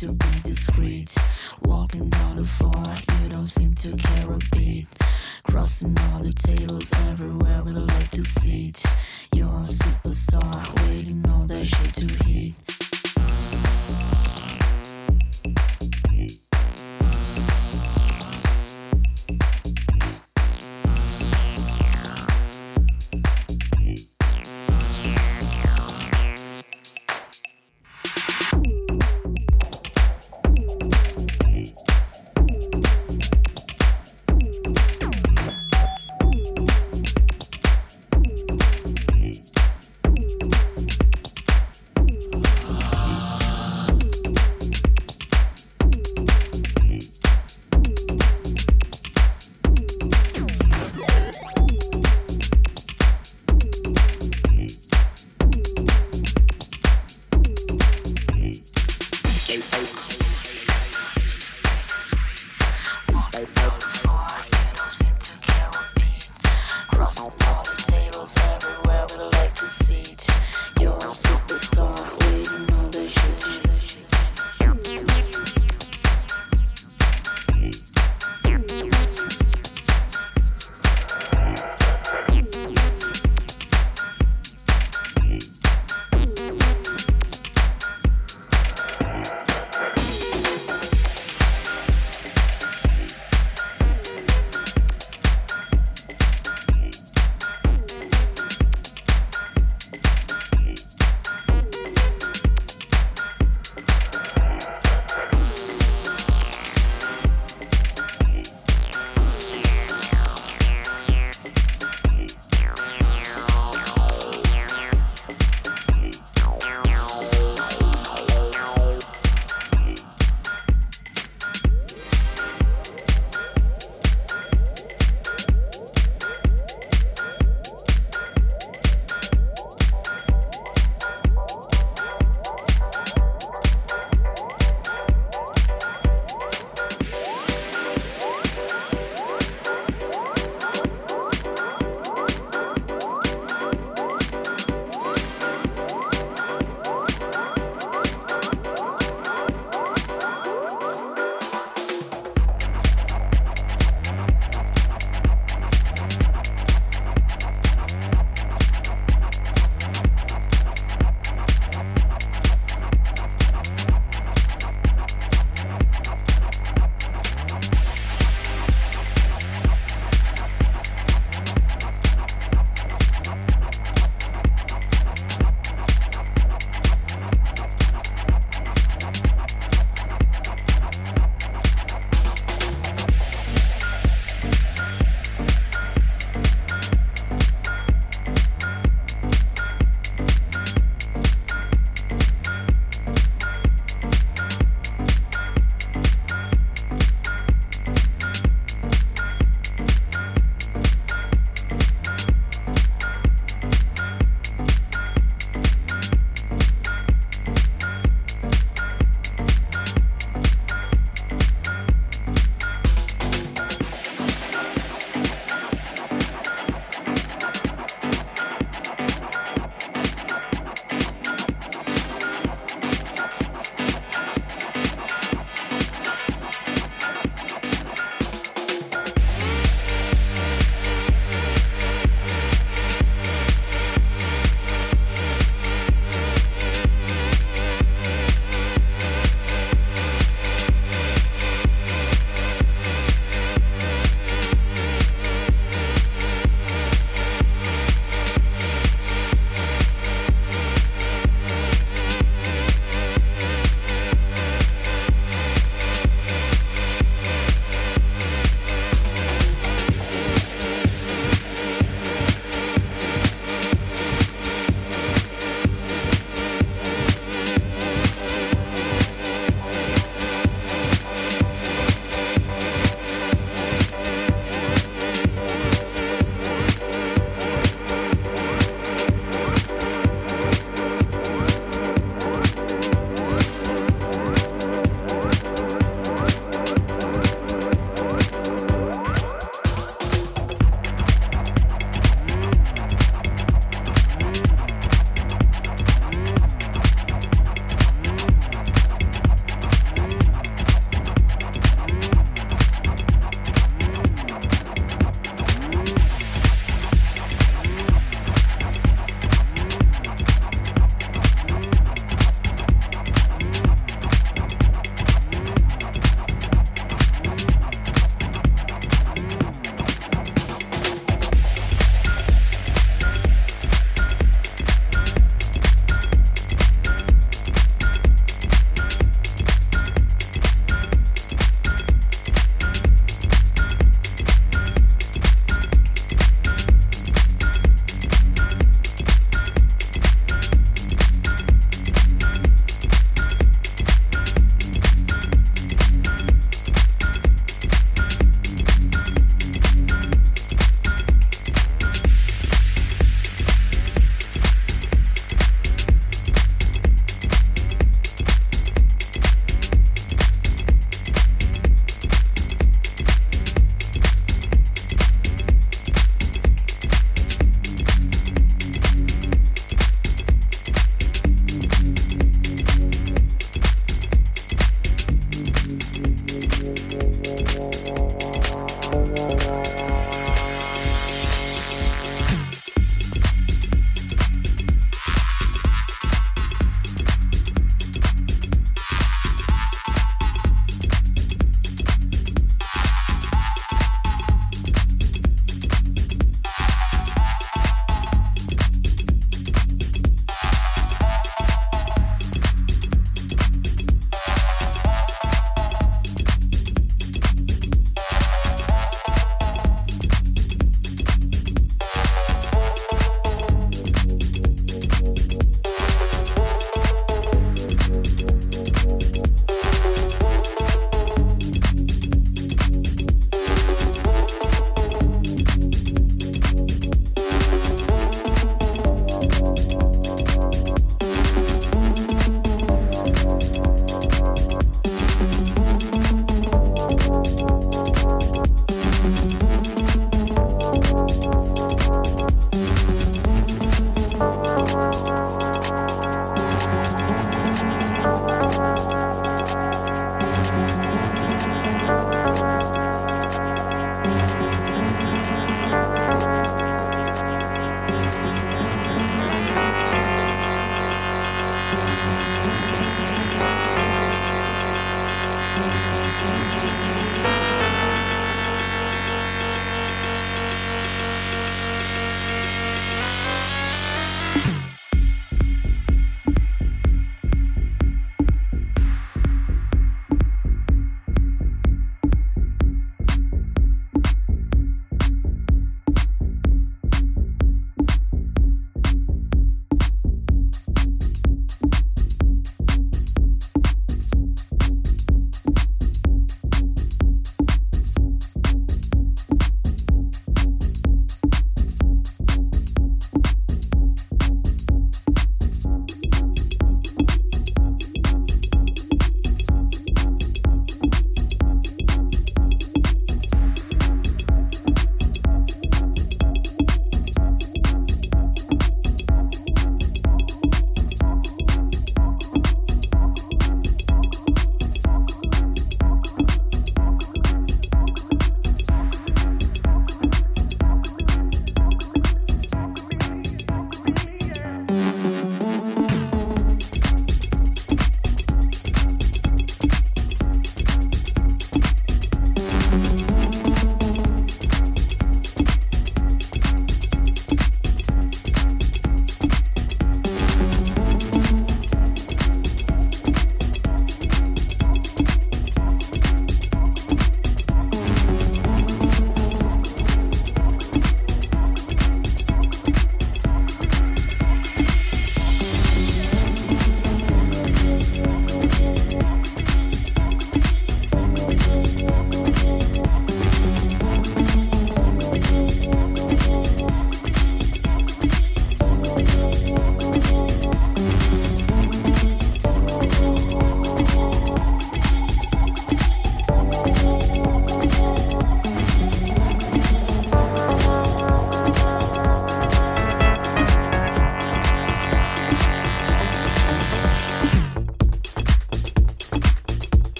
to be discreet. Walking down the floor, you don't seem to care a beat. Crossing all the tables everywhere we like to sit. You're a superstar, waiting on that shit to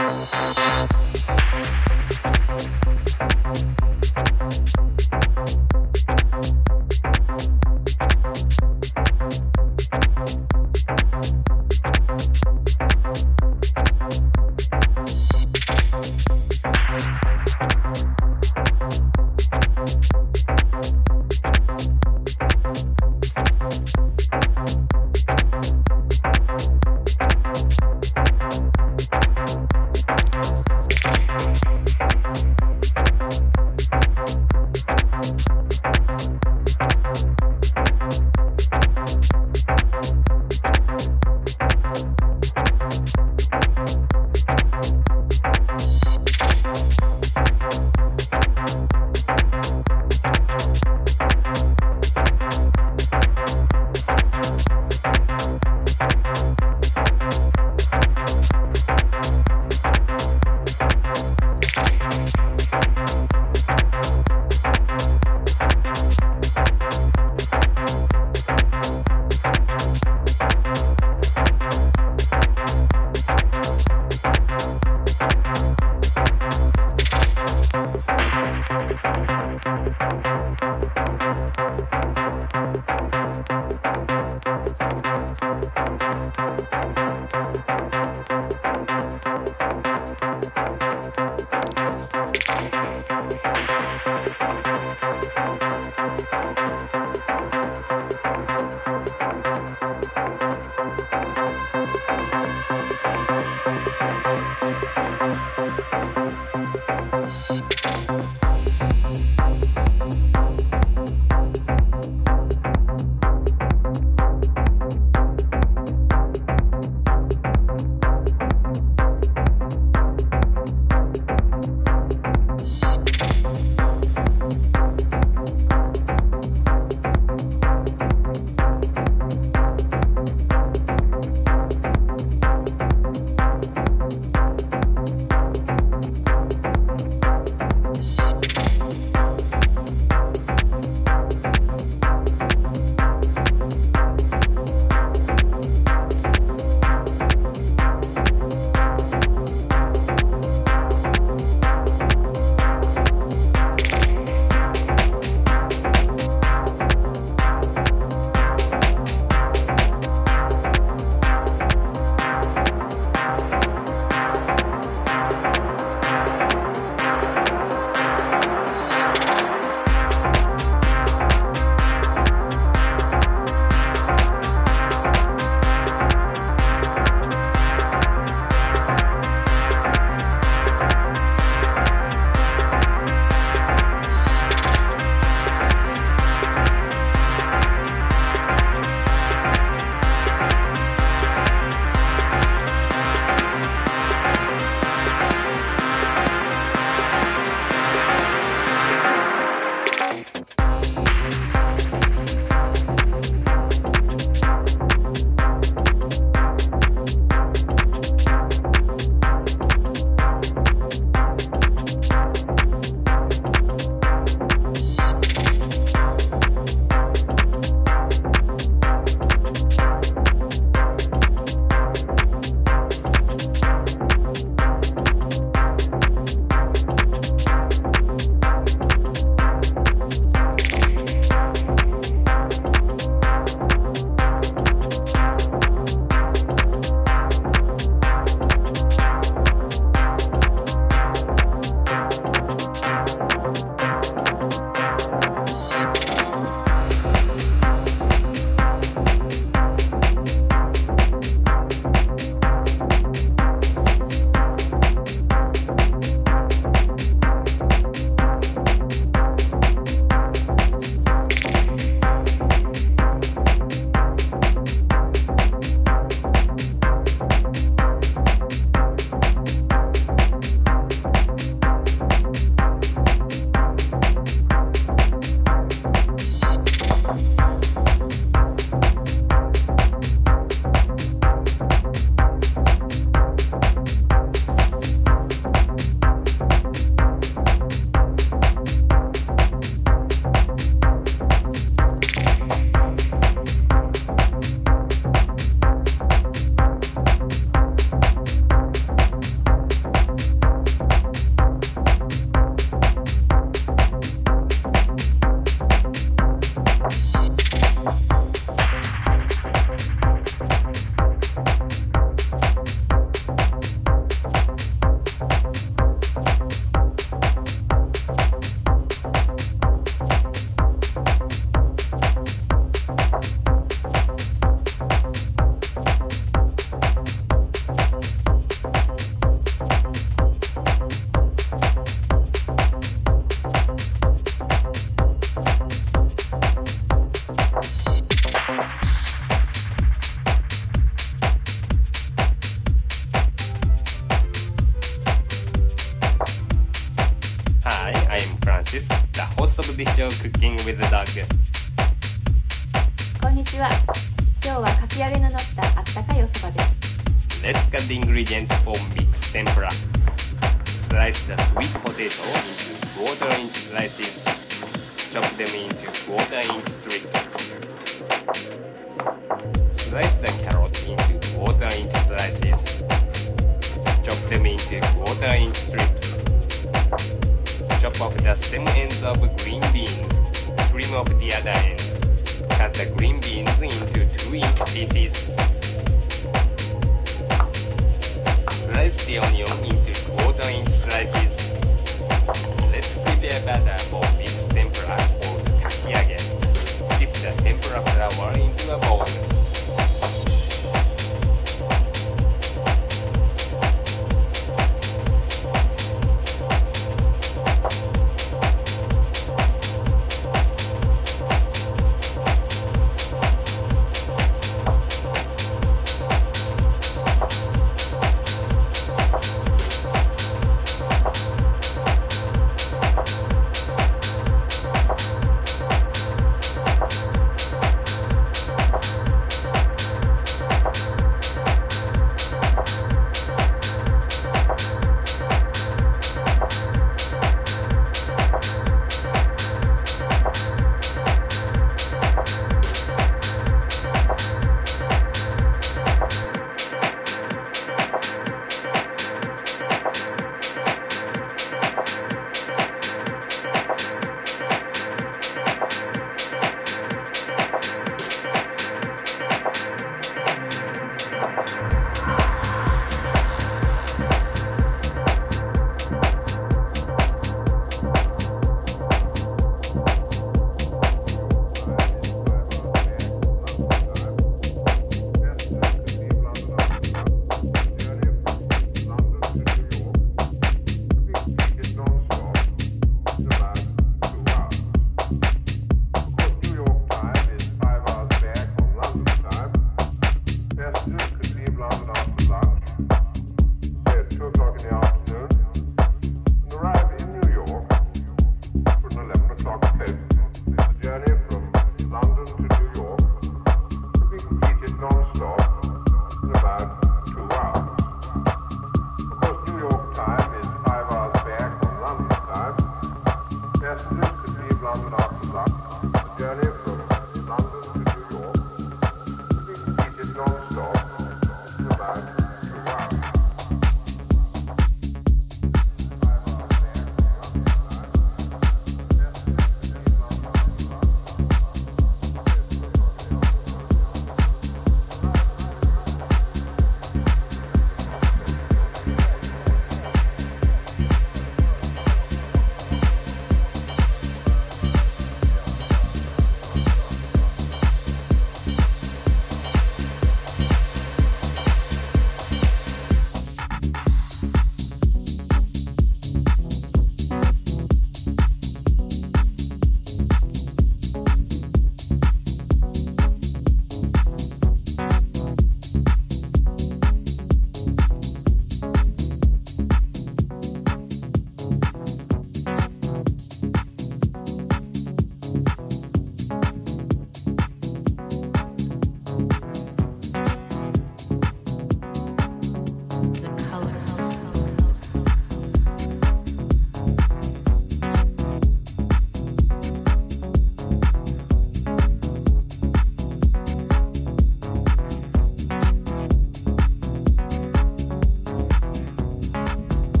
Thank you. Hit. Cooking with Doug こんにちは今日はかき揚げの乗ったあったかいお蕎麦です Let's cut the ingredients for mixed tempura Slice the sweet potato into quarter inch slices Chop them into quarter inch strips Slice the carrot into quarter inch slices Chop them into quarter inch strips Chop off the stem ends of green beans Trim off the other ends Cut the green beans into 2 inch pieces Slice the onion into quarter inch slices. Let's prepare batter for mixed tempura or kakiage. Dip the tempura flour into a bowl.